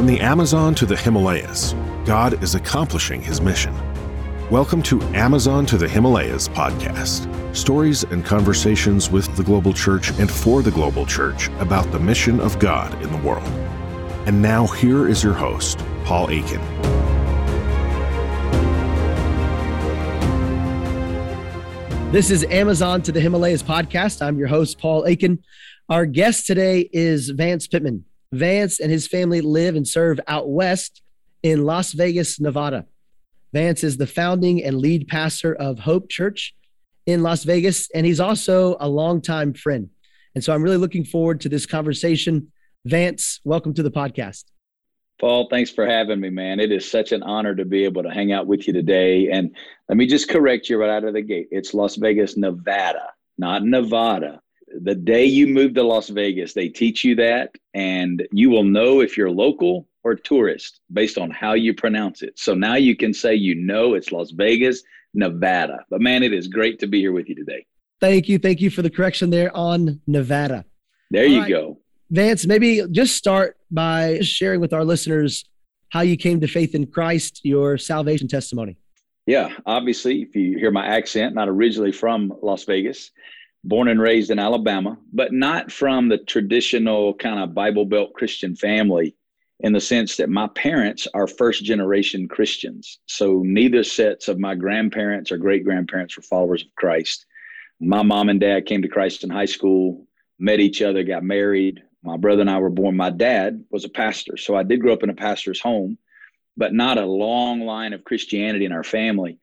From the Amazon to the Himalayas, God is accomplishing his mission. Welcome to Amazon to the Himalayas podcast stories and conversations with the global church and for the global church about the mission of God in the world. And now, here is your host, Paul Akin. This is Amazon to the Himalayas podcast. I'm your host, Paul Akin. Our guest today is Vance Pitman. Vance and his family live and serve out west in Las Vegas, Nevada. Vance is the founding and lead pastor of Hope Church in Las Vegas, and he's also a longtime friend. And so I'm really looking forward to this conversation. Vance, welcome to the podcast. Paul, thanks for having me, man. It is such an honor to be able to hang out with you today. And let me just correct you right out of the gate. It's Las Vegas, Nevada, not Nevada the day you move to Las Vegas, they teach you that, and you will know if you're local or tourist based on how you pronounce it. So now you can say you know it's Las Vegas, Nevada. But man, it is great to be here with you today. Thank you. Thank you for the correction there on Nevada. There All you right. go. Vance, maybe just start by sharing with our listeners how you came to faith in Christ, your salvation testimony. Yeah, obviously, if you hear my accent, not originally from Las Vegas born and raised in Alabama, but not from the traditional kind of Bible Belt Christian family in the sense that my parents are first generation Christians. So neither sets of my grandparents or great grandparents were followers of Christ. My mom and dad came to Christ in high school, met each other, got married. My brother and I were born. My dad was a pastor. So I did grow up in a pastor's home, but not a long line of Christianity in our family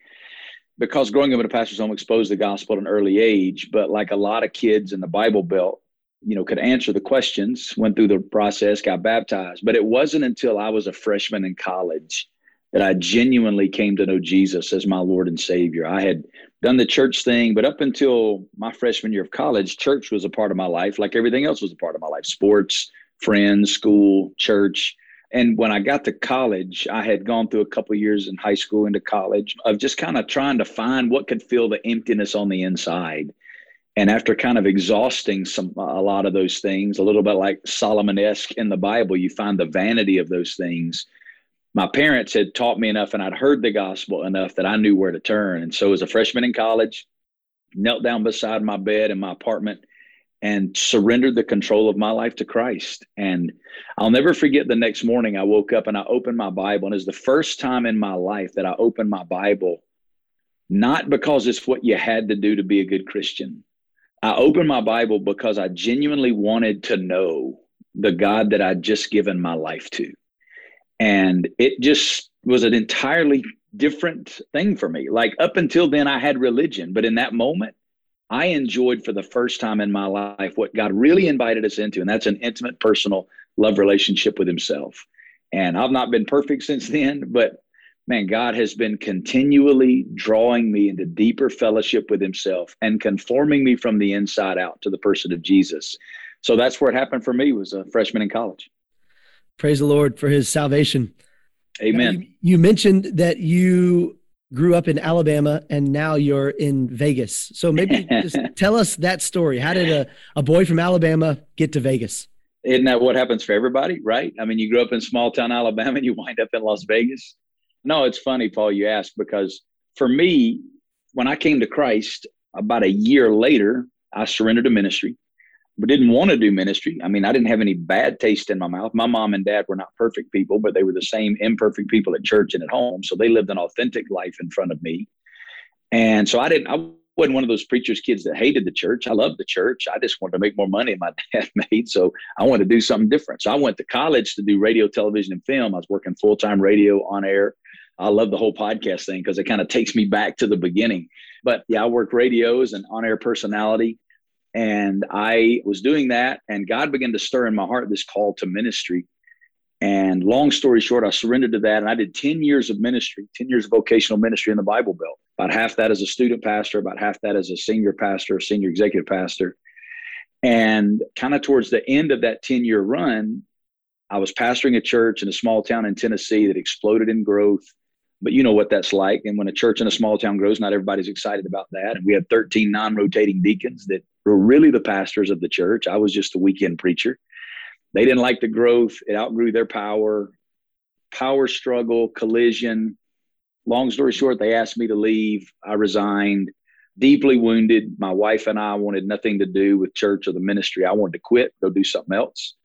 because growing up in a pastor's home exposed the gospel at an early age, but like a lot of kids in the Bible Belt, you know, could answer the questions, went through the process, got baptized. But it wasn't until I was a freshman in college that I genuinely came to know Jesus as my Lord and Savior. I had done the church thing, but up until my freshman year of college, church was a part of my life, like everything else was a part of my life sports, friends, school, church. And when I got to college, I had gone through a couple years in high school into college of just kind of trying to find what could fill the emptiness on the inside. And after kind of exhausting some a lot of those things, a little bit like Solomon-esque in the Bible, you find the vanity of those things. My parents had taught me enough and I'd heard the gospel enough that I knew where to turn. And so as a freshman in college, knelt down beside my bed in my apartment and surrendered the control of my life to Christ. And I'll never forget the next morning I woke up and I opened my Bible. And it's the first time in my life that I opened my Bible, not because it's what you had to do to be a good Christian. I opened my Bible because I genuinely wanted to know the God that I'd just given my life to. And it just was an entirely different thing for me. Like up until then, I had religion, but in that moment, I enjoyed for the first time in my life what God really invited us into, and that's an intimate, personal love relationship with Himself. And I've not been perfect since then, but man, God has been continually drawing me into deeper fellowship with Himself and conforming me from the inside out to the person of Jesus. So that's where it happened for me. Was a freshman in college. Praise the Lord for His salvation. Amen. You, you mentioned that you grew up in Alabama and now you're in Vegas. So maybe just tell us that story. How did a, a boy from Alabama get to Vegas? Isn't that what happens for everybody, right? I mean, you grew up in small town Alabama and you wind up in Las Vegas. No, it's funny, Paul, you ask, because for me, when I came to Christ about a year later, I surrendered to ministry but didn't want to do ministry. I mean, I didn't have any bad taste in my mouth. My mom and dad were not perfect people, but they were the same imperfect people at church and at home. So they lived an authentic life in front of me. And so I didn't, I wasn't one of those preachers' kids that hated the church. I loved the church. I just wanted to make more money my dad made. So I wanted to do something different. So I went to college to do radio, television, and film. I was working full time radio on air. I love the whole podcast thing because it kind of takes me back to the beginning. But yeah, I worked radios and on air personality and I was doing that, and God began to stir in my heart this call to ministry. And long story short, I surrendered to that. And I did 10 years of ministry, 10 years of vocational ministry in the Bible Belt. About half that as a student pastor, about half that as a senior pastor, senior executive pastor. And kind of towards the end of that 10 year run, I was pastoring a church in a small town in Tennessee that exploded in growth but you know what that's like. And when a church in a small town grows, not everybody's excited about that. And we had 13 non rotating deacons that were really the pastors of the church. I was just a weekend preacher. They didn't like the growth, it outgrew their power. power struggle, collision. Long story short, they asked me to leave. I resigned, deeply wounded. My wife and I wanted nothing to do with church or the ministry. I wanted to quit, go do something else.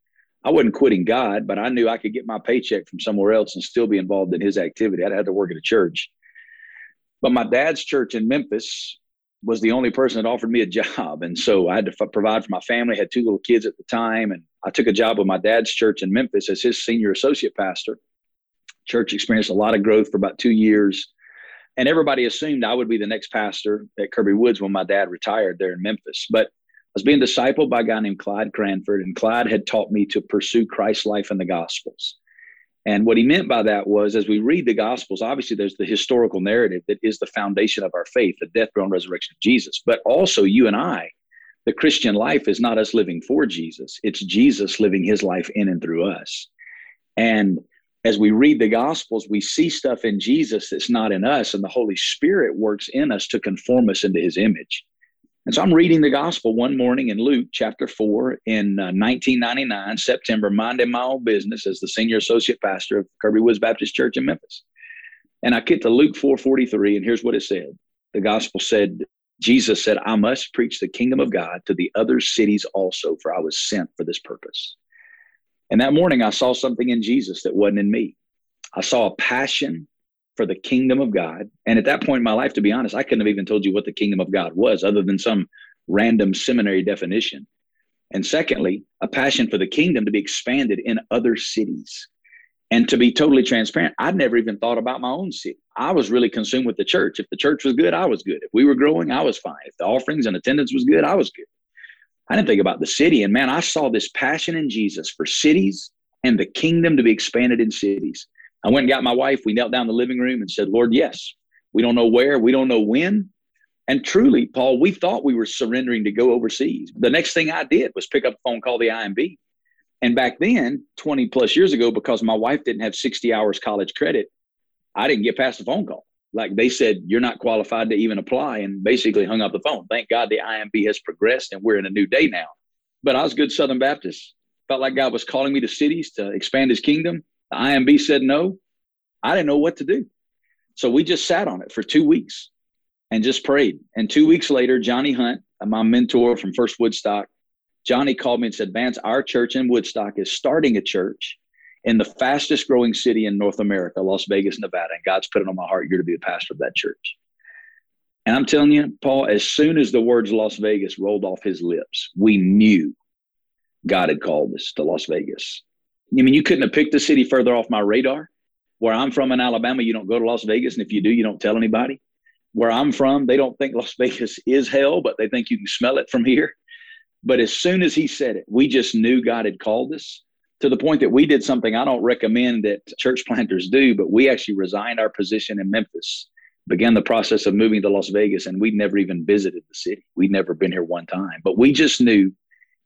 I wasn't quitting God, but I knew I could get my paycheck from somewhere else and still be involved in his activity. I'd have to work at a church. But my dad's church in Memphis was the only person that offered me a job. And so I had to f- provide for my family, had two little kids at the time. And I took a job with my dad's church in Memphis as his senior associate pastor. Church experienced a lot of growth for about two years. And everybody assumed I would be the next pastor at Kirby Woods when my dad retired there in Memphis. But I was being discipled by a guy named Clyde Cranford, and Clyde had taught me to pursue Christ's life in the Gospels. And what he meant by that was, as we read the Gospels, obviously there's the historical narrative that is the foundation of our faith, the death, burial, and resurrection of Jesus. But also, you and I, the Christian life is not us living for Jesus, it's Jesus living his life in and through us. And as we read the Gospels, we see stuff in Jesus that's not in us, and the Holy Spirit works in us to conform us into his image. And so I'm reading the gospel one morning in Luke chapter 4 in uh, 1999, September, minding my own business as the senior associate pastor of Kirby Woods Baptist Church in Memphis. And I get to Luke 4:43, and here's what it said. The gospel said, Jesus said, I must preach the kingdom of God to the other cities also, for I was sent for this purpose. And that morning I saw something in Jesus that wasn't in me. I saw a passion for the kingdom of God. And at that point in my life, to be honest, I couldn't have even told you what the kingdom of God was other than some random seminary definition. And secondly, a passion for the kingdom to be expanded in other cities. And to be totally transparent, I'd never even thought about my own city. I was really consumed with the church. If the church was good, I was good. If we were growing, I was fine. If the offerings and attendance was good, I was good. I didn't think about the city. And man, I saw this passion in Jesus for cities and the kingdom to be expanded in cities. I went and got my wife. We knelt down in the living room and said, Lord, yes. We don't know where, we don't know when. And truly, Paul, we thought we were surrendering to go overseas. The next thing I did was pick up a phone, call the IMB. And back then, 20 plus years ago, because my wife didn't have 60 hours college credit, I didn't get past the phone call. Like they said, you're not qualified to even apply and basically hung up the phone. Thank God the IMB has progressed and we're in a new day now. But I was good Southern Baptist. Felt like God was calling me to cities to expand his kingdom. The IMB said no. I didn't know what to do. So we just sat on it for two weeks and just prayed. And two weeks later, Johnny Hunt, my mentor from First Woodstock, Johnny called me and said, Vance, our church in Woodstock is starting a church in the fastest growing city in North America, Las Vegas, Nevada. And God's put it on my heart, you're to be the pastor of that church. And I'm telling you, Paul, as soon as the words Las Vegas rolled off his lips, we knew God had called us to Las Vegas. I mean, you couldn't have picked a city further off my radar. Where I'm from in Alabama, you don't go to Las Vegas. And if you do, you don't tell anybody. Where I'm from, they don't think Las Vegas is hell, but they think you can smell it from here. But as soon as he said it, we just knew God had called us to the point that we did something I don't recommend that church planters do, but we actually resigned our position in Memphis, began the process of moving to Las Vegas, and we'd never even visited the city. We'd never been here one time. But we just knew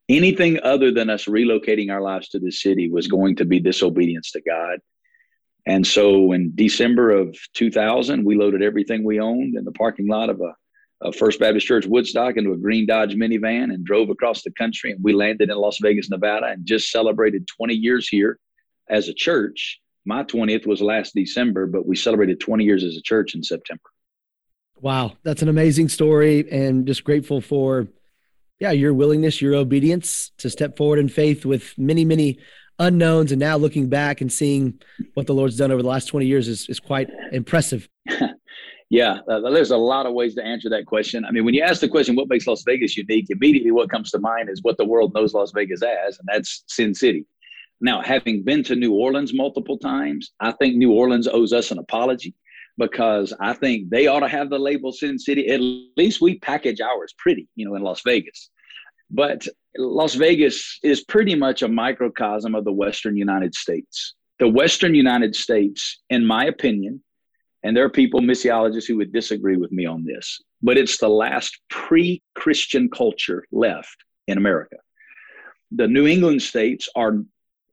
anything other than us relocating our lives to the city was going to be disobedience to God. And so in December of 2000, we loaded everything we owned in the parking lot of a, a, First Baptist Church Woodstock into a green Dodge minivan and drove across the country. And we landed in Las Vegas, Nevada, and just celebrated 20 years here as a church. My 20th was last December, but we celebrated 20 years as a church in September. Wow, that's an amazing story, and just grateful for yeah, your willingness, your obedience to step forward in faith with many, many unknowns. And now looking back and seeing what the Lord's done over the last 20 years is, is quite impressive. yeah, uh, there's a lot of ways to answer that question. I mean, when you ask the question, what makes Las Vegas unique, immediately what comes to mind is what the world knows Las Vegas as, and that's Sin City. Now, having been to New Orleans multiple times, I think New Orleans owes us an apology because I think they ought to have the label Sin City. At least we package ours pretty, you know, in Las Vegas. But Las Vegas is pretty much a microcosm of the Western United States. The Western United States, in my opinion, and there are people, missiologists, who would disagree with me on this, but it's the last pre Christian culture left in America. The New England states are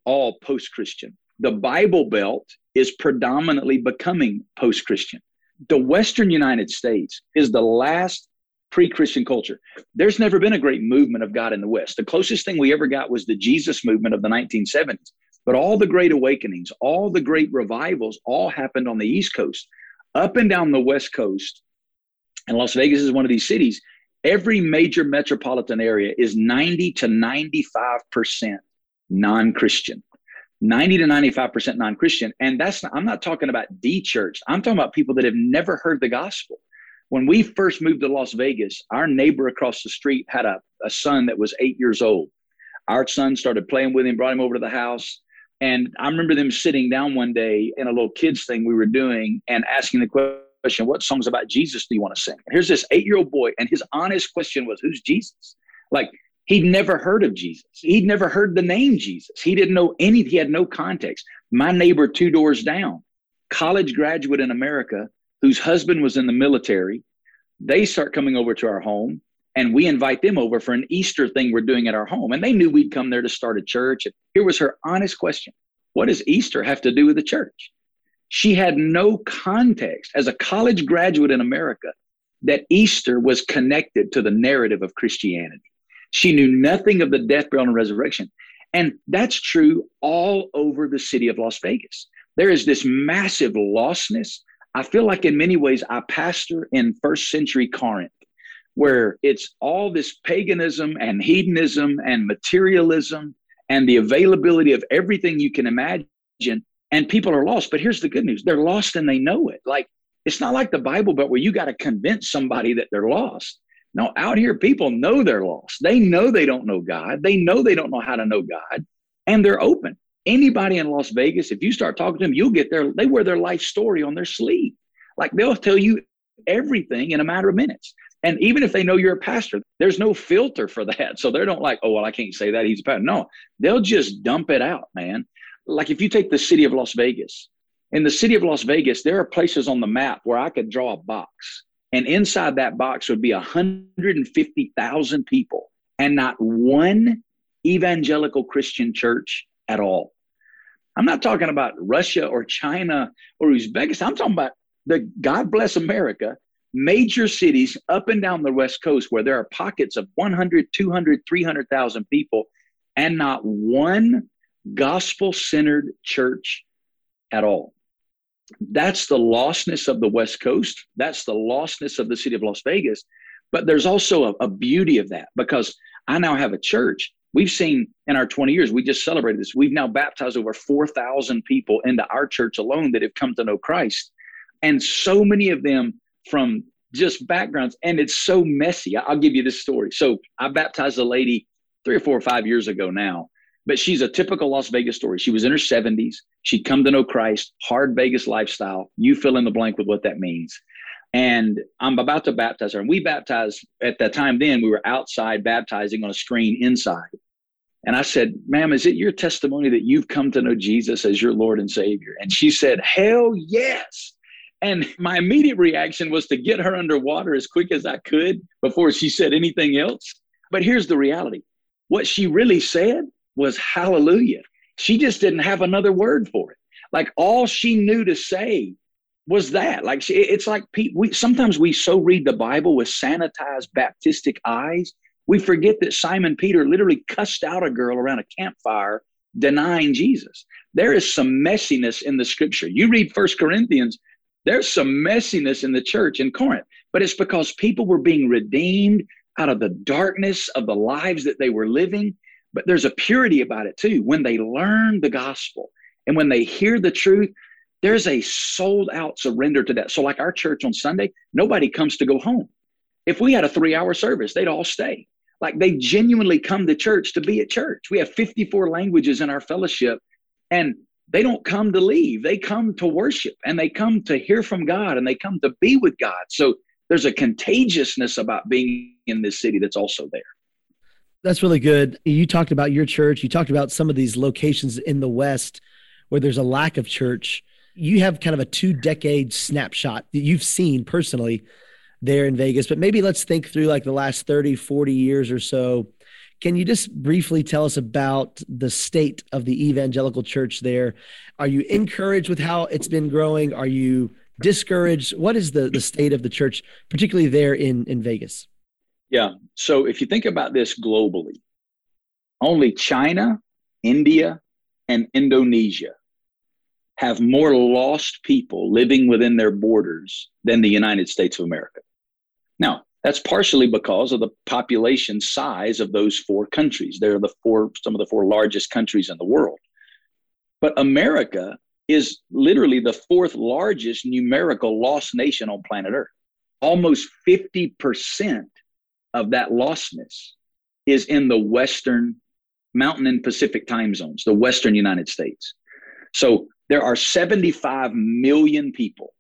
all post Christian. The Bible Belt is predominantly becoming post Christian. The Western United States is the last pre Christian culture. There's never been a great movement of God in the West. The closest thing we ever got was the Jesus movement of the 1970s. But all the great awakenings, all the great revivals, all happened on the East Coast. Up and down the West Coast, and Las Vegas is one of these cities, every major metropolitan area is 90 to 95% non Christian. 90 to 95% non Christian. And that's, not, I'm not talking about de church. I'm talking about people that have never heard the gospel. When we first moved to Las Vegas, our neighbor across the street had a, a son that was eight years old. Our son started playing with him, brought him over to the house. And I remember them sitting down one day in a little kids thing we were doing and asking the question, What songs about Jesus do you want to sing? Here's this eight year old boy, and his honest question was, Who's Jesus? Like, he'd never heard of Jesus. He'd never heard the name Jesus. He didn't know any, he had no context. My neighbor two doors down, college graduate in America, whose husband was in the military, they start coming over to our home and we invite them over for an Easter thing we're doing at our home. And they knew we'd come there to start a church. And here was her honest question What does Easter have to do with the church? She had no context as a college graduate in America that Easter was connected to the narrative of Christianity. She knew nothing of the death, burial, and resurrection. And that's true all over the city of Las Vegas. There is this massive lostness. I feel like in many ways I pastor in first century Corinth where it's all this paganism and hedonism and materialism and the availability of everything you can imagine. And people are lost. But here's the good news they're lost and they know it. Like, it's not like the Bible, but where you got to convince somebody that they're lost. No, out here, people know they're lost. They know they don't know God. They know they don't know how to know God, and they're open. Anybody in Las Vegas, if you start talking to them, you'll get their, they wear their life story on their sleeve. Like they'll tell you everything in a matter of minutes. And even if they know you're a pastor, there's no filter for that. So they don't like, oh, well, I can't say that he's a pastor. No, they'll just dump it out, man. Like if you take the city of Las Vegas, in the city of Las Vegas, there are places on the map where I could draw a box. And inside that box would be 150,000 people and not one evangelical Christian church at all. I'm not talking about Russia or China or Uzbekistan. I'm talking about the God bless America major cities up and down the West Coast where there are pockets of 100, 200, 300,000 people and not one gospel centered church at all. That's the lostness of the West Coast. That's the lostness of the city of Las Vegas. But there's also a, a beauty of that because I now have a church. We've seen in our 20 years, we just celebrated this. We've now baptized over 4,000 people into our church alone that have come to know Christ. And so many of them from just backgrounds and it's so messy i'll give you this story so i baptized a lady three or four or five years ago now but she's a typical las vegas story. She was in her 70s she'd come to know christ hard vegas lifestyle. You fill in the blank with what that means. And i'm about to baptize her. And we baptized at that time then we were outside baptizing on a screen inside. And i said ma'am is it your testimony that you've come to know jesus as your lord and savior? And she said hell yes. And my immediate reaction was to get her underwater as quick as I could before she said anything else. But here's the reality. What she really said was hallelujah. She just didn't have another word for it. Like all she knew to say was that. Like she, it's like we sometimes we so read the Bible with sanitized Baptistic eyes, we forget that Simon Peter literally cussed out a girl around a campfire denying Jesus. There is some messiness in the scripture. You read First Corinthians, there's some messiness in the church in Corinth, but it's because people were being redeemed out of the darkness of the lives that they were living. But there's a purity about it too. When they learn the gospel and when they hear the truth, there's a sold out surrender to that. So, like our church on Sunday, nobody comes to go home. If we had a three hour service, they'd all stay. Like they genuinely come to church to be at church. We have 54 languages in our fellowship, and they don't come to leave. They come to worship and they come to hear from God and they come to be with God. So there's a contagiousness about being in this city that's also there. That's really good. You talked about your church. You talked about some of these locations in the West where there's a lack of church. You have kind of a two decade snapshot that you've seen personally there in Vegas, but maybe let's think through like the last 30, 40 years or so can you just briefly tell us about the state of the evangelical church there? Are you encouraged with how it's been growing? Are you discouraged? What is the, the state of the church, particularly there in, in Vegas? Yeah. So if you think about this globally, only China, India, and Indonesia have more lost people living within their borders than the United States of America. Now, that's partially because of the population size of those four countries. They're the four, some of the four largest countries in the world. But America is literally the fourth largest numerical lost nation on planet Earth. Almost 50% of that lostness is in the Western Mountain and Pacific time zones, the Western United States. So there are 75 million people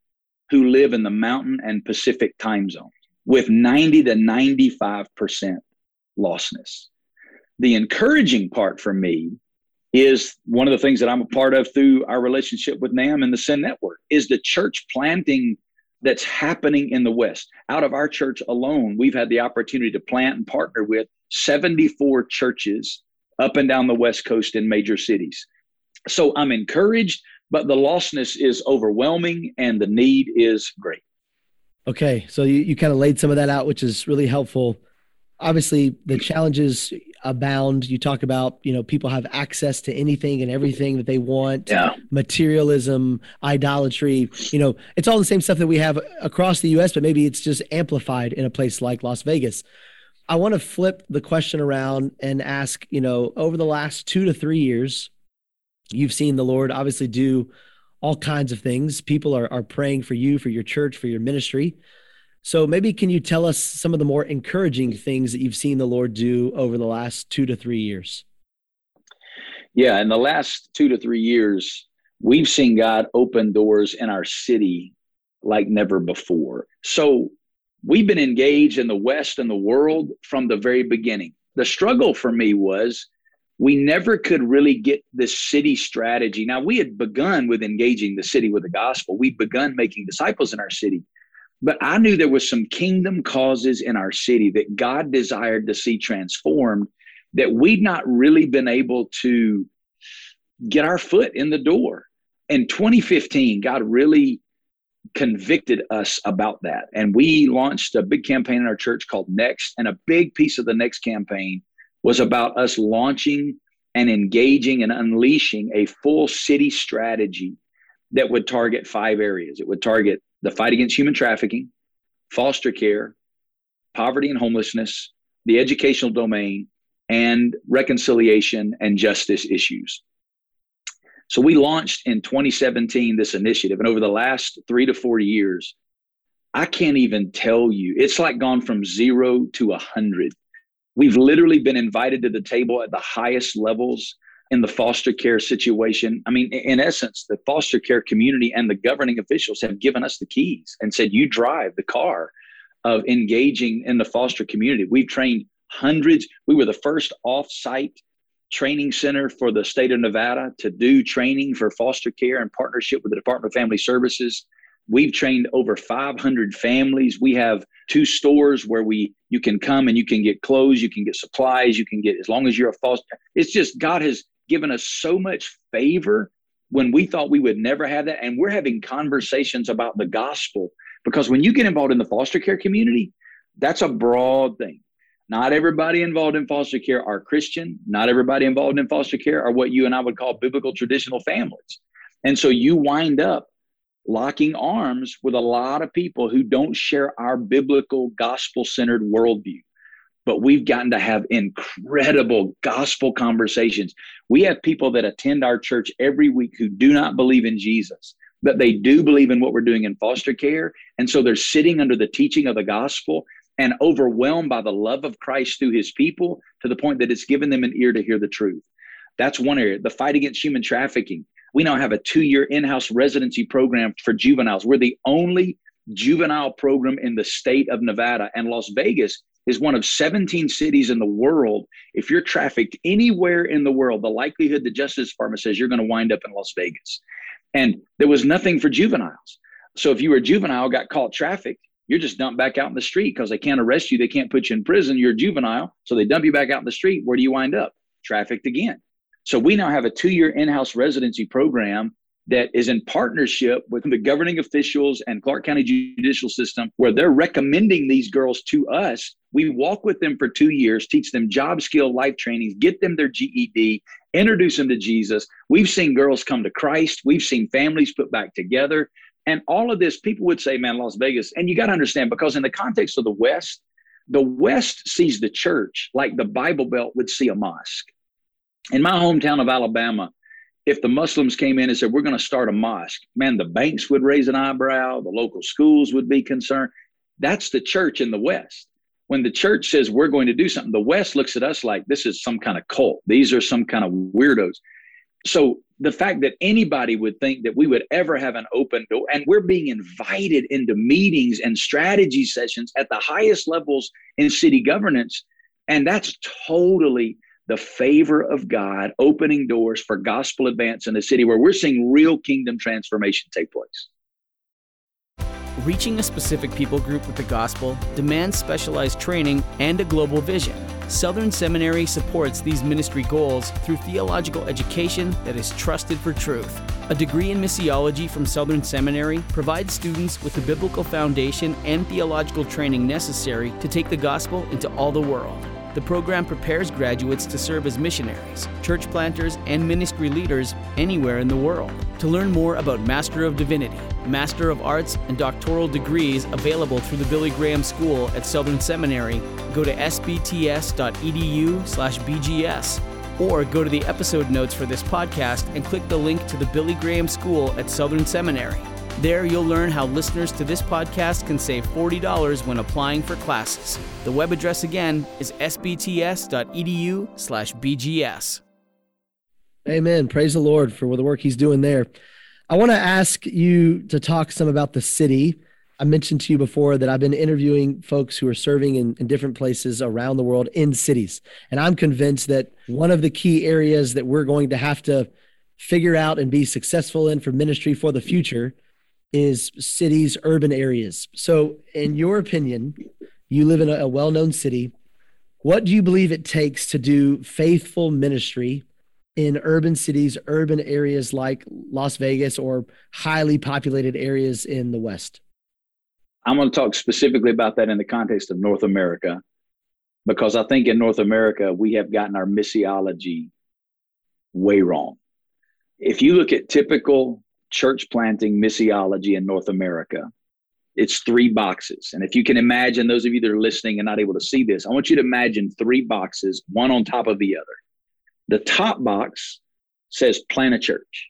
who live in the Mountain and Pacific time zones with 90 to 95% lostness. The encouraging part for me is one of the things that I'm a part of through our relationship with NAMB and the Send Network is the church planting that's happening in the West. Out of our church alone, we've had the opportunity to plant and partner with 74 churches up and down the West Coast in major cities. So I'm encouraged, but the lostness is overwhelming and the need is great. Okay. So you, you kind of laid some of that out, which is really helpful. Obviously, the challenges abound. You talk about, you know, people have access to anything and everything that they want. Yeah. Materialism, idolatry, you know, it's all the same stuff that we have across the US, but maybe it's just amplified in a place like Las Vegas. I want to flip the question around and ask, you know, over the last 2 to 3 years, you've seen the Lord obviously do all kinds of things. People are are praying for you, for your church, for your ministry. So maybe can you tell us some of the more encouraging things that you've seen the Lord do over the last two to three years? Yeah, in the last two to three years, we've seen God open doors in our city like never before. So we've been engaged in the West and the world from the very beginning. The struggle for me was we never could really get this city strategy. Now, we had begun with engaging the city with the gospel, we'd begun making disciples in our city. But I knew there was some kingdom causes in our city that God desired to see transformed that we'd not really been able to get our foot in the door. In 2015, God really convicted us about that. And we launched a big campaign in our church called Next. And a big piece of the Next campaign was about us launching and engaging and unleashing a full city strategy that would target five areas. It would target the fight against human trafficking, foster care, poverty and homelessness, the educational domain, and reconciliation and justice issues. So we launched in 2017 this initiative, and over the last three to four years, I can't even tell you. It's like gone from zero to a hundred. We've literally been invited to the table at the highest levels in the foster care situation. I mean, in essence, the foster care community and the governing officials have given us the keys and said, you drive the car of engaging in the foster community. We've trained hundreds. We were the first off-site training center for the state of Nevada to do training for foster care in partnership with the Department of Family Services. We've trained over 500 families. We have two stores where we you can come and you can get clothes, you can get supplies, you can get as long as you're a foster. It's just God has given us so much favor when we thought we would never have that. And we're having conversations about the gospel because when you get involved in the foster care community, that's a broad thing. Not everybody involved in foster care are Christian. Not everybody involved in foster care are what you and I would call biblical traditional families. And so you wind up locking arms with a lot of people who don't share our biblical gospel centered worldview but we've gotten to have incredible gospel conversations. We have people that attend our church every week who do not believe in Jesus, but they do believe in what we're doing in foster care. And so they're sitting under the teaching of the gospel and overwhelmed by the love of Christ through his people to the point that it's given them an ear to hear the truth. That's one area. The fight against human trafficking. We now have a two year in house residency program for juveniles. We're the only juvenile program in the state of Nevada. And Las Vegas is one of 17 cities in the world. If you're trafficked anywhere in the world, the likelihood the Justice Department says you're going to wind up in Las Vegas. And there was nothing for juveniles. So if you were a juvenile, got caught trafficked, you're just dumped back out in the street because they can't arrest you. They can't put you in prison. You're a juvenile. So they dump you back out in the street. Where do you wind up? Trafficked again. So we now have a two year in house residency program that is in partnership with the governing officials and Clark County judicial system, where they're recommending these girls to us. We walk with them for two years, teach them job skill, life trainings, get them their GED, introduce them to Jesus. We've seen girls come to Christ. We've seen families put back together. And all of this, people would say, man, Las Vegas. And you got to understand, because in the context of the West, the West sees the church like the Bible Belt would see a mosque. In my hometown of Alabama, if the Muslims came in and said, We're going to start a mosque, man, the banks would raise an eyebrow, the local schools would be concerned. That's the church in the West. When the church says we're going to do something, the West looks at us like this is some kind of cult. These are some kind of weirdos. So the fact that anybody would think that we would ever have an open door, and we're being invited into meetings and strategy sessions at the highest levels in city governance, and that's totally the favor of God opening doors for gospel advance in a city where we're seeing real kingdom transformation take place. Reaching a specific people group with the gospel demands specialized training and a global vision. Southern Seminary supports these ministry goals through theological education that is trusted for truth. A degree in missiology from Southern Seminary provides students with the biblical foundation and theological training necessary to take the gospel into all the world. The program prepares graduates to serve as missionaries, church planters, and ministry leaders anywhere in the world. To learn more about Master of Divinity, Master of Arts, and doctoral degrees available through the Billy Graham School at Southern Seminary, go to sbts.edu/bgs or go to the episode notes for this podcast and click the link to the Billy Graham School at Southern Seminary. There, you'll learn how listeners to this podcast can save $40 when applying for classes. The web address again is sbts.edu/bgs. Amen. Praise the Lord for the work He's doing there. I want to ask you to talk some about the city. I mentioned to you before that I've been interviewing folks who are serving in, in different places around the world in cities, and I'm convinced that one of the key areas that we're going to have to figure out and be successful in for ministry for the future is cities, urban areas. So, in your opinion, you live in a, well known city. What do you believe it takes to do faithful ministry in urban cities, urban areas like Las Vegas or highly populated areas in the West? I'm going to talk specifically about that in the context of North America, because I think in North America, we have gotten our missiology way wrong. If you look at typical church planting missiology in North America. It's three boxes. And if you can imagine, those of you that are listening and not able to see this, I want you to imagine three boxes, one on top of the other. The top box says plant a church,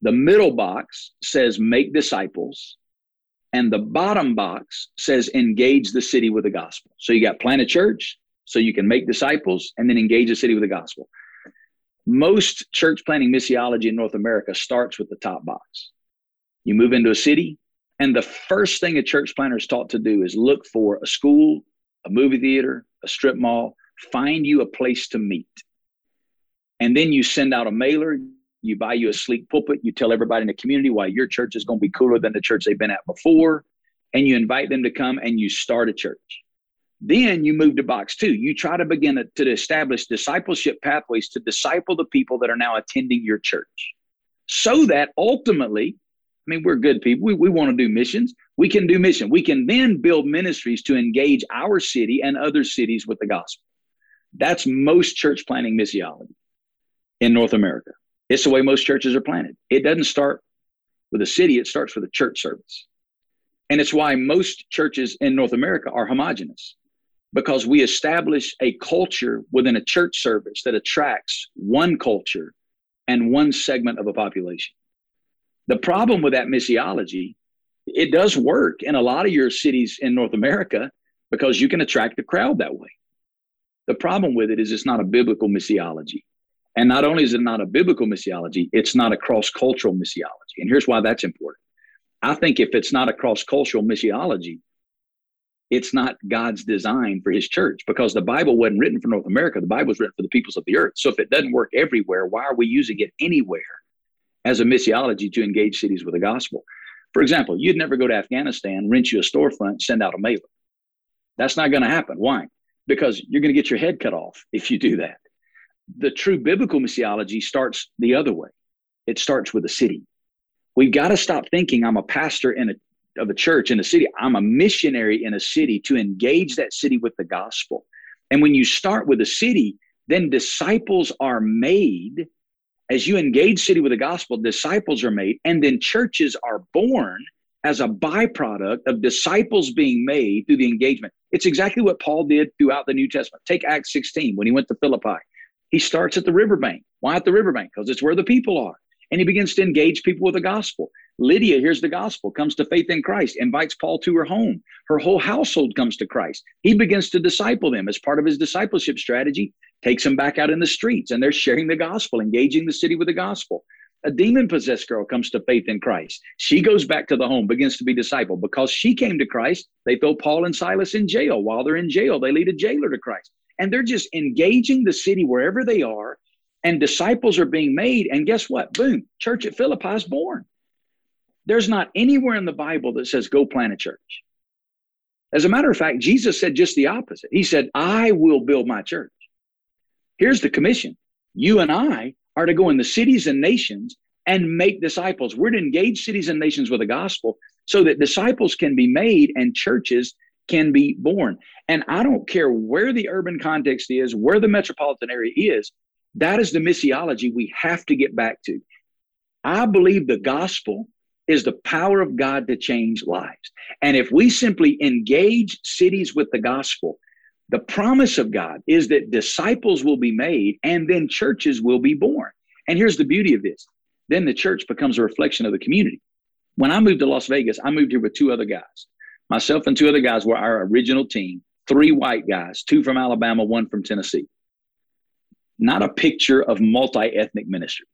the middle box says make disciples, and the bottom box says engage the city with the gospel. So you got plant a church so you can make disciples and then engage the city with the gospel most church planting missiology in North America starts with the top box. You move into a city, and the first thing a church planter is taught to do is look for a school, a movie theater, a strip mall, find you a place to meet. And then you send out a mailer, you buy you a sleek pulpit, you tell everybody in the community why your church is going to be cooler than the church they've been at before, and you invite them to come and you start a church. Then you move to box two. You try to begin to establish discipleship pathways to disciple the people that are now attending your church so that ultimately, I mean, we're good people. We, we want to do missions. We can do mission. We can then build ministries to engage our city and other cities with the gospel. That's most church planting missiology in North America. It's the way most churches are planted. It doesn't start with a city, it starts with a church service. And it's why most churches in North America are homogenous because we establish a culture within a church service that attracts one culture and one segment of a population. The problem with that missiology, it does work in a lot of your cities in North America because you can attract the crowd that way. The problem with it is it's not a biblical missiology. And not only is it not a biblical missiology, it's not a cross cultural missiology. And here's why that's important. I think if it's not a cross cultural missiology, it's not God's design for his church because the Bible wasn't written for North America. The Bible was written for the peoples of the earth. So if it doesn't work everywhere, why are we using it anywhere as a missiology to engage cities with the gospel? For example, you'd never go to Afghanistan, rent you a storefront, send out a mailer. That's not going to happen. Why? Because you're going to get your head cut off if you do that. The true biblical missiology starts the other way. It starts with a city. We've got to stop thinking I'm a pastor in a of a church in a city. I'm a missionary in a city to engage that city with the gospel. And when you start with a city, then disciples are made. As you engage city with the gospel, disciples are made, and then churches are born as a byproduct of disciples being made through the engagement. It's exactly what Paul did throughout the New Testament. Take Acts 16 when he went to Philippi. He starts at the riverbank. Why at the riverbank? Because it's where the people are. And he begins to engage people with the gospel. Lydia hears the gospel, comes to faith in Christ, invites Paul to her home. Her whole household comes to Christ. He begins to disciple them as part of his discipleship strategy, takes them back out in the streets, and they're sharing the gospel, engaging the city with the gospel. A demon possessed girl comes to faith in Christ. She goes back to the home, begins to be discipled. Because she came to Christ, they throw Paul and Silas in jail. While they're in jail, they lead a jailer to Christ. And they're just engaging the city wherever they are, and disciples are being made. And guess what? Boom, church at Philippi is born. There's not anywhere in the Bible that says, go plant a church. As a matter of fact, Jesus said just the opposite. He said, I will build my church. Here's the commission you and I are to go in the cities and nations and make disciples. We're to engage cities and nations with the gospel so that disciples can be made and churches can be born. And I don't care where the urban context is, where the metropolitan area is, that is the missiology we have to get back to. I believe the gospel is the power of God to change lives. And if we simply engage cities with the gospel, the promise of God is that disciples will be made and then churches will be born. And here's the beauty of this then the church becomes a reflection of the community. When I moved to Las Vegas, I moved here with two other guys. Myself and two other guys were our original team three white guys, two from Alabama, one from Tennessee. Not a picture of multi ethnic ministry.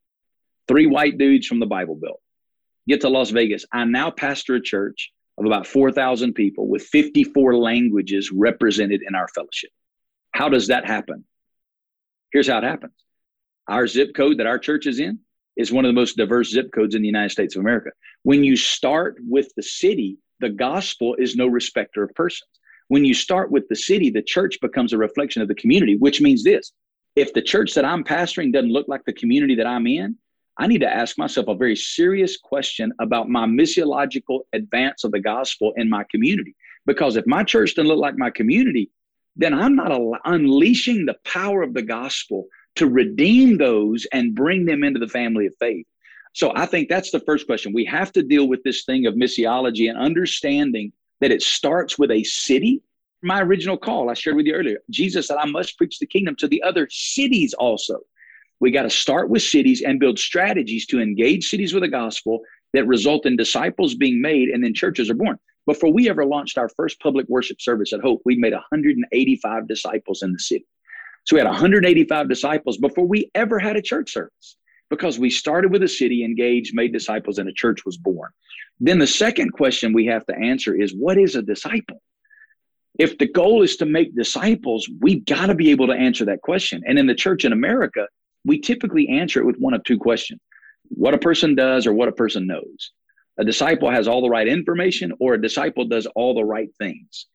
Three white dudes from the Bible Belt. Get to Las Vegas. I now pastor a church of about 4,000 people with 54 languages represented in our fellowship. How does that happen? Here's how it happens our zip code that our church is in is one of the most diverse zip codes in the United States of America. When you start with the city, the gospel is no respecter of persons. When you start with the city, the church becomes a reflection of the community, which means this if the church that I'm pastoring doesn't look like the community that I'm in, I need to ask myself a very serious question about my missiological advance of the gospel in my community. Because if my church doesn't look like my community, then I'm not unleashing the power of the gospel to redeem those and bring them into the family of faith. So I think that's the first question. We have to deal with this thing of missiology and understanding that it starts with a city. My original call I shared with you earlier, Jesus said, I must preach the kingdom to the other cities also. We got to start with cities and build strategies to engage cities with the gospel that result in disciples being made and then churches are born. Before we ever launched our first public worship service at Hope, we made 185 disciples in the city. So we had 185 disciples before we ever had a church service because we started with a city, engaged, made disciples, and a church was born. Then the second question we have to answer is what is a disciple? If the goal is to make disciples, we've got to be able to answer that question. And in the church in America, we typically answer it with one of two questions what a person does or what a person knows. A disciple has all the right information, or a disciple does all the right things.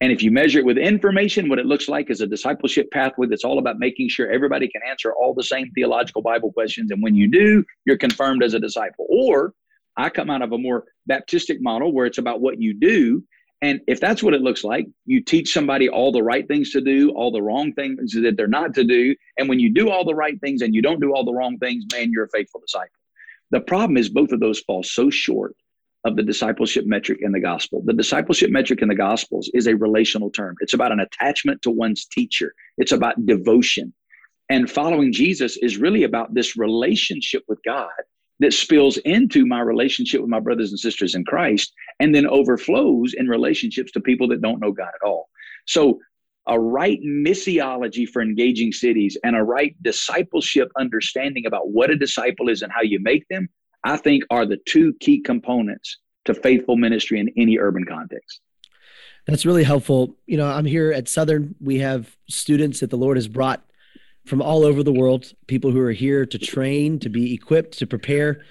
And if you measure it with information, what it looks like is a discipleship pathway that's all about making sure everybody can answer all the same theological Bible questions. And when you do, you're confirmed as a disciple. Or I come out of a more Baptistic model where it's about what you do and if that's what it looks like, you teach somebody all the right things to do, all the wrong things that they're not to do. And when you do all the right things and you don't do all the wrong things, man, you're a faithful disciple. The problem is both of those fall so short of the discipleship metric in the gospel. The discipleship metric in the gospels is a relational term. It's about an attachment to one's teacher. It's about devotion. And following Jesus is really about this relationship with God that spills into my relationship with my brothers and sisters in Christ and then overflows in relationships to people that don't know God at all. So, a right missiology for engaging cities and a right discipleship understanding about what a disciple is and how you make them, I think are the two key components to faithful ministry in any urban context. That's really helpful. You know, I'm here at Southern. We have students that the Lord has brought from all over the world, people who are here to train, to be equipped, to prepare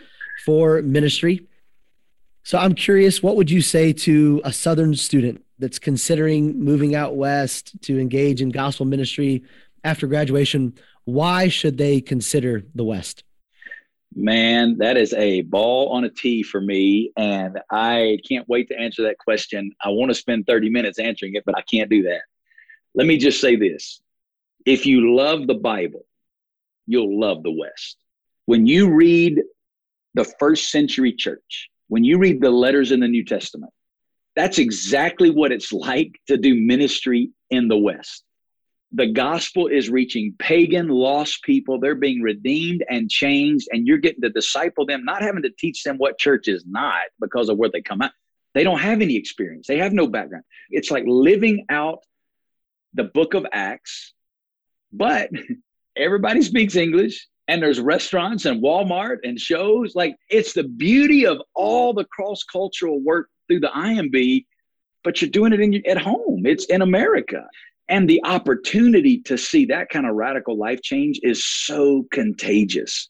for ministry. So I'm curious, what would you say to a Southern student that's considering moving out west to engage in gospel ministry after graduation? Why should they consider the West? Man, that is a ball on a tee for me. And I can't wait to answer that question. I want to spend 30 minutes answering it, but I can't do that. Let me just say this if you love the Bible, you'll love the West. When you read the first century church, when you read the letters in the New Testament, that's exactly what it's like to do ministry in the West the gospel is reaching pagan, lost people. They're being redeemed and changed, and you're getting to disciple them, not having to teach them what church is not because of where they come out. They don't have any experience, they have no background. It's like living out the book of Acts, but everybody speaks English, and there's restaurants and Walmart and shows. Like it's the beauty of all the cross cultural work through the IMB, but you're doing it in, at home. It's in America. And the opportunity to see that kind of radical life change is so contagious.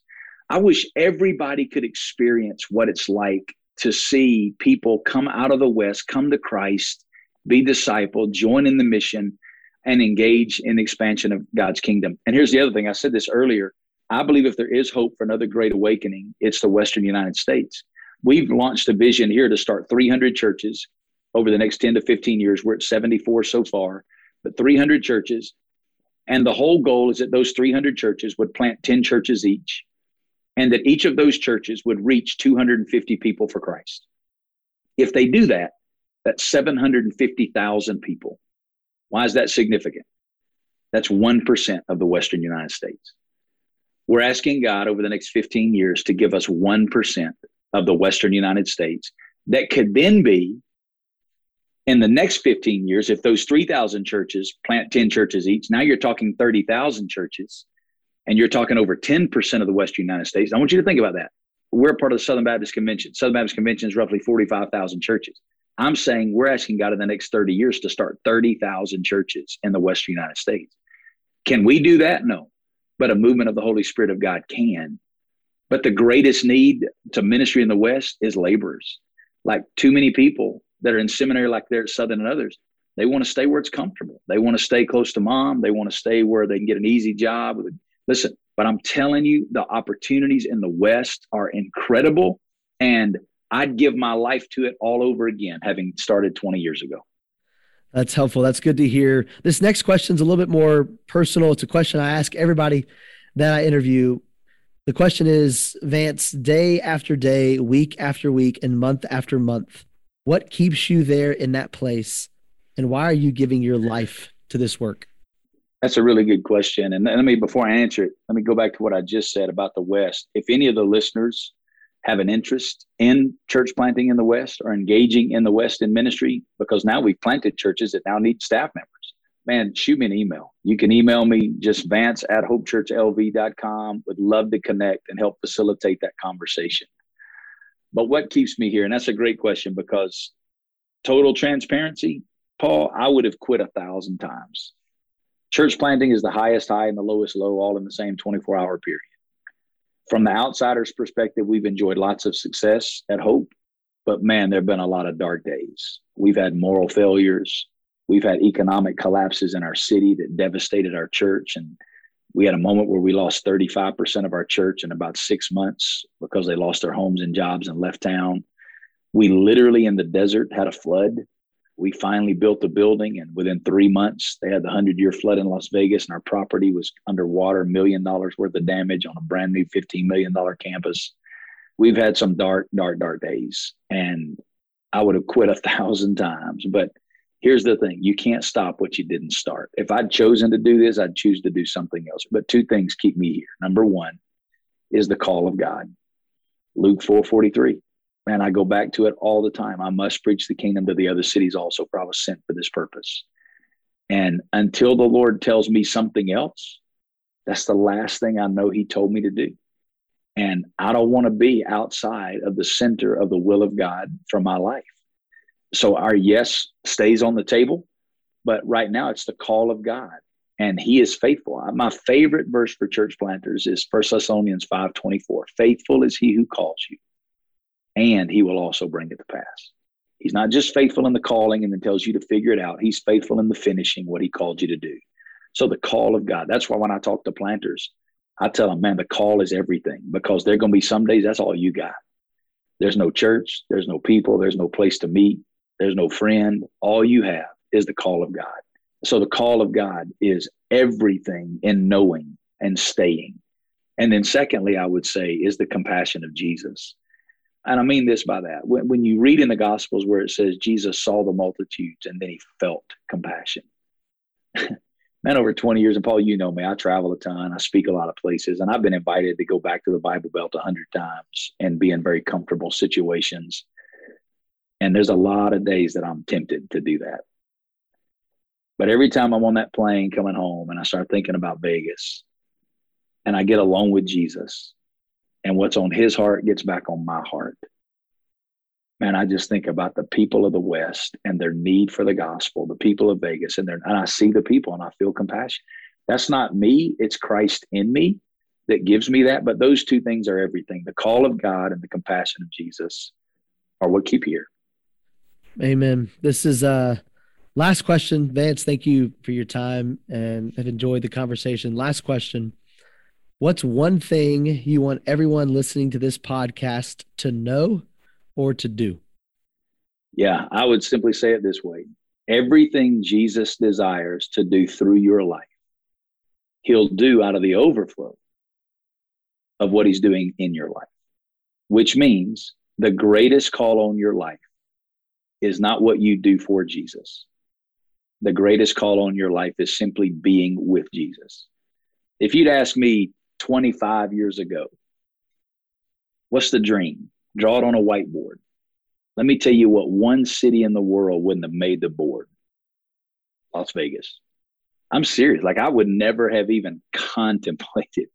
I wish everybody could experience what it's like to see people come out of the West, come to Christ, be discipled, join in the mission, and engage in the expansion of God's kingdom. And here's the other thing I said this earlier. I believe if there is hope for another great awakening, it's the Western United States. We've launched a vision here to start 300 churches over the next 10 to 15 years. We're at 74 so far but 300 churches. And the whole goal is that those 300 churches would plant 10 churches each, and that each of those churches would reach 250 people for Christ. If they do that, that's 750,000 people. Why is that significant? That's 1% of the Western United States. We're asking God over the next 15 years to give us 1% of the Western United States that could then be in the next 15 years, if those 3,000 churches plant 10 churches each, now you're talking 30,000 churches and you're talking over 10% of the Western United States. I want you to think about that. We're part of the Southern Baptist Convention. Southern Baptist Convention is roughly 45,000 churches. I'm saying we're asking God in the next 30 years to start 30,000 churches in the Western United States. Can we do that? No. But a movement of the Holy Spirit of God can. But the greatest need to ministry in the West is laborers. Like too many people that are in seminary like they're at Southern and others, they want to stay where it's comfortable. They want to stay close to mom. They want to stay where they can get an easy job. Listen, but I'm telling you, the opportunities in the West are incredible. And I'd give my life to it all over again, having started 20 years ago. That's helpful. That's good to hear. This next question is a little bit more personal. It's a question I ask everybody that I interview. The question is Vance, day after day, week after week, and month after month, what keeps you there in that place? And why are you giving your life to this work? That's a really good question. And let me, before I answer it, let me go back to what I just said about the West. If any of the listeners have an interest in church planting in the West or engaging in the West in ministry, because now we've planted churches that now need staff members, man, shoot me an email. You can email me just vance at hopechurchlv.com. Would love to connect and help facilitate that conversation. But what keeps me here? And that's a great question because total transparency, Paul, I would have quit a thousand times. Church planting is the highest high and the lowest low, all in the same 24 hour period. From the outsider's perspective, we've enjoyed lots of success at Hope, but man, there have been a lot of dark days. We've had moral failures. We've had economic collapses in our city that devastated our church and we had a moment where we lost 35% of our church in about six months because they lost their homes and jobs and left town. We literally in the desert had a flood. We finally built the building, and within three months, they had the 100 year flood in Las Vegas, and our property was underwater, million dollars worth of damage on a brand new $15 million campus. We've had some dark, dark, dark days, and I would have quit a thousand times, but here's the thing you can't stop what you didn't start. If I'd chosen to do this, I'd choose to do something else. But two things keep me here. Number one is the call of God. Luke 4 43. Man, I go back to it all the time. I must preach the kingdom to the other cities also, for I was sent for this purpose. And until the Lord tells me something else, that's the last thing I know He told me to do. And I don't want to be outside of the center of the will of God for my life so our yes stays on the table, but right now it's the call of God and he is faithful. My favorite verse for church planters is 1 Thessalonians 5:24. Faithful is he who calls you, and he will also bring it to pass. He's not just faithful in the calling and then tells you to figure it out. He's faithful in the finishing what he called you to do. So the call of God. That's why when I talk to planters, I tell them, man, the call is everything because there are going to be some days that's all you got. There's no church, there's no people, there's no place to meet, there's no friend. All you have is the call of God. So the call of God is everything in knowing and staying. And then, secondly, I would say is the compassion of Jesus. And I mean this by that. When, when you read in the Gospels where it says Jesus saw the multitudes and then he felt compassion. Man, over 20 years, and Paul, you know me, I travel a ton, I speak a lot of places, and I've been invited to go back to the Bible Belt a hundred times and be in very comfortable situations. And there's a lot of days that I'm tempted to do that. But every time I'm on that plane coming home and I start thinking about Vegas and I get alone with Jesus and what's on his heart gets back on my heart. Man, I just think about the people of the West and their need for the gospel, the people of Vegas, and, and I see the people and I feel compassion. That's not me, it's Christ in me that gives me that. But those two things are everything the call of God and the compassion of Jesus are what keep here. Amen. This is uh last question. Vance, thank you for your time and have enjoyed the conversation. Last question. What's one thing you want everyone listening to this podcast to know or to do? Yeah, I would simply say it this way everything Jesus desires to do through your life, he'll do out of the overflow of what he's doing in your life, which means the greatest call on your life is not what you do for Jesus. The greatest call on your life is simply being with Jesus. If you'd asked me 25 years ago, what's the dream? Draw it on a whiteboard. Let me tell you what one city in the world wouldn't have made the board Las Vegas. I'm serious. Like, I would never have even contemplated.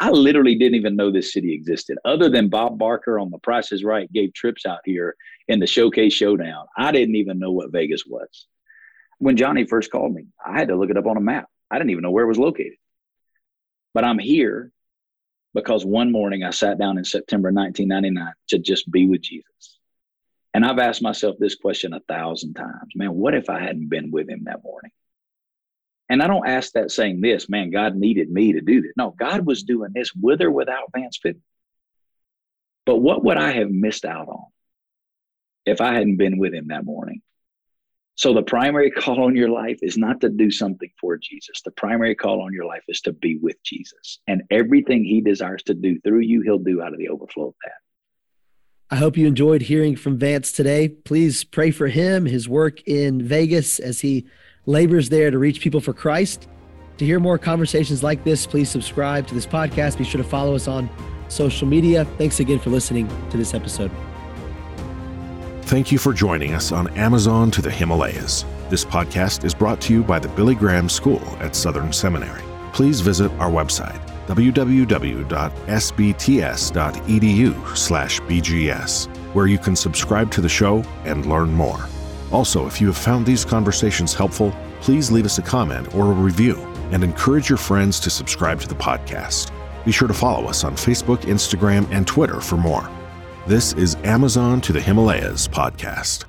I literally didn't even know this city existed, other than Bob Barker on The Price is Right gave trips out here in the Showcase Showdown. I didn't even know what Vegas was. When Johnny first called me, I had to look it up on a map. I didn't even know where it was located. But I'm here because one morning I sat down in September 1999 to just be with Jesus. And I've asked myself this question a thousand times man, what if I hadn't been with him that morning? And I don't ask that saying this, man, God needed me to do this. No, God was doing this with or without Vance Pitman. But what would I have missed out on if I hadn't been with him that morning? So the primary call on your life is not to do something for Jesus. The primary call on your life is to be with Jesus. And everything he desires to do through you, he'll do out of the overflow of that. I hope you enjoyed hearing from Vance today. Please pray for him, his work in Vegas as he labors there to reach people for Christ. To hear more conversations like this, please subscribe to this podcast. Be sure to follow us on social media. Thanks again for listening to this episode. Thank you for joining us on Amazon to the Himalayas. This podcast is brought to you by the Billy Graham School at Southern Seminary. Please visit our website www.sbts.edu/bgs where you can subscribe to the show and learn more. Also, if you have found these conversations helpful, please leave us a comment or a review and encourage your friends to subscribe to the podcast. Be sure to follow us on Facebook, Instagram, and Twitter for more. This is Amazon to the Himalayas podcast.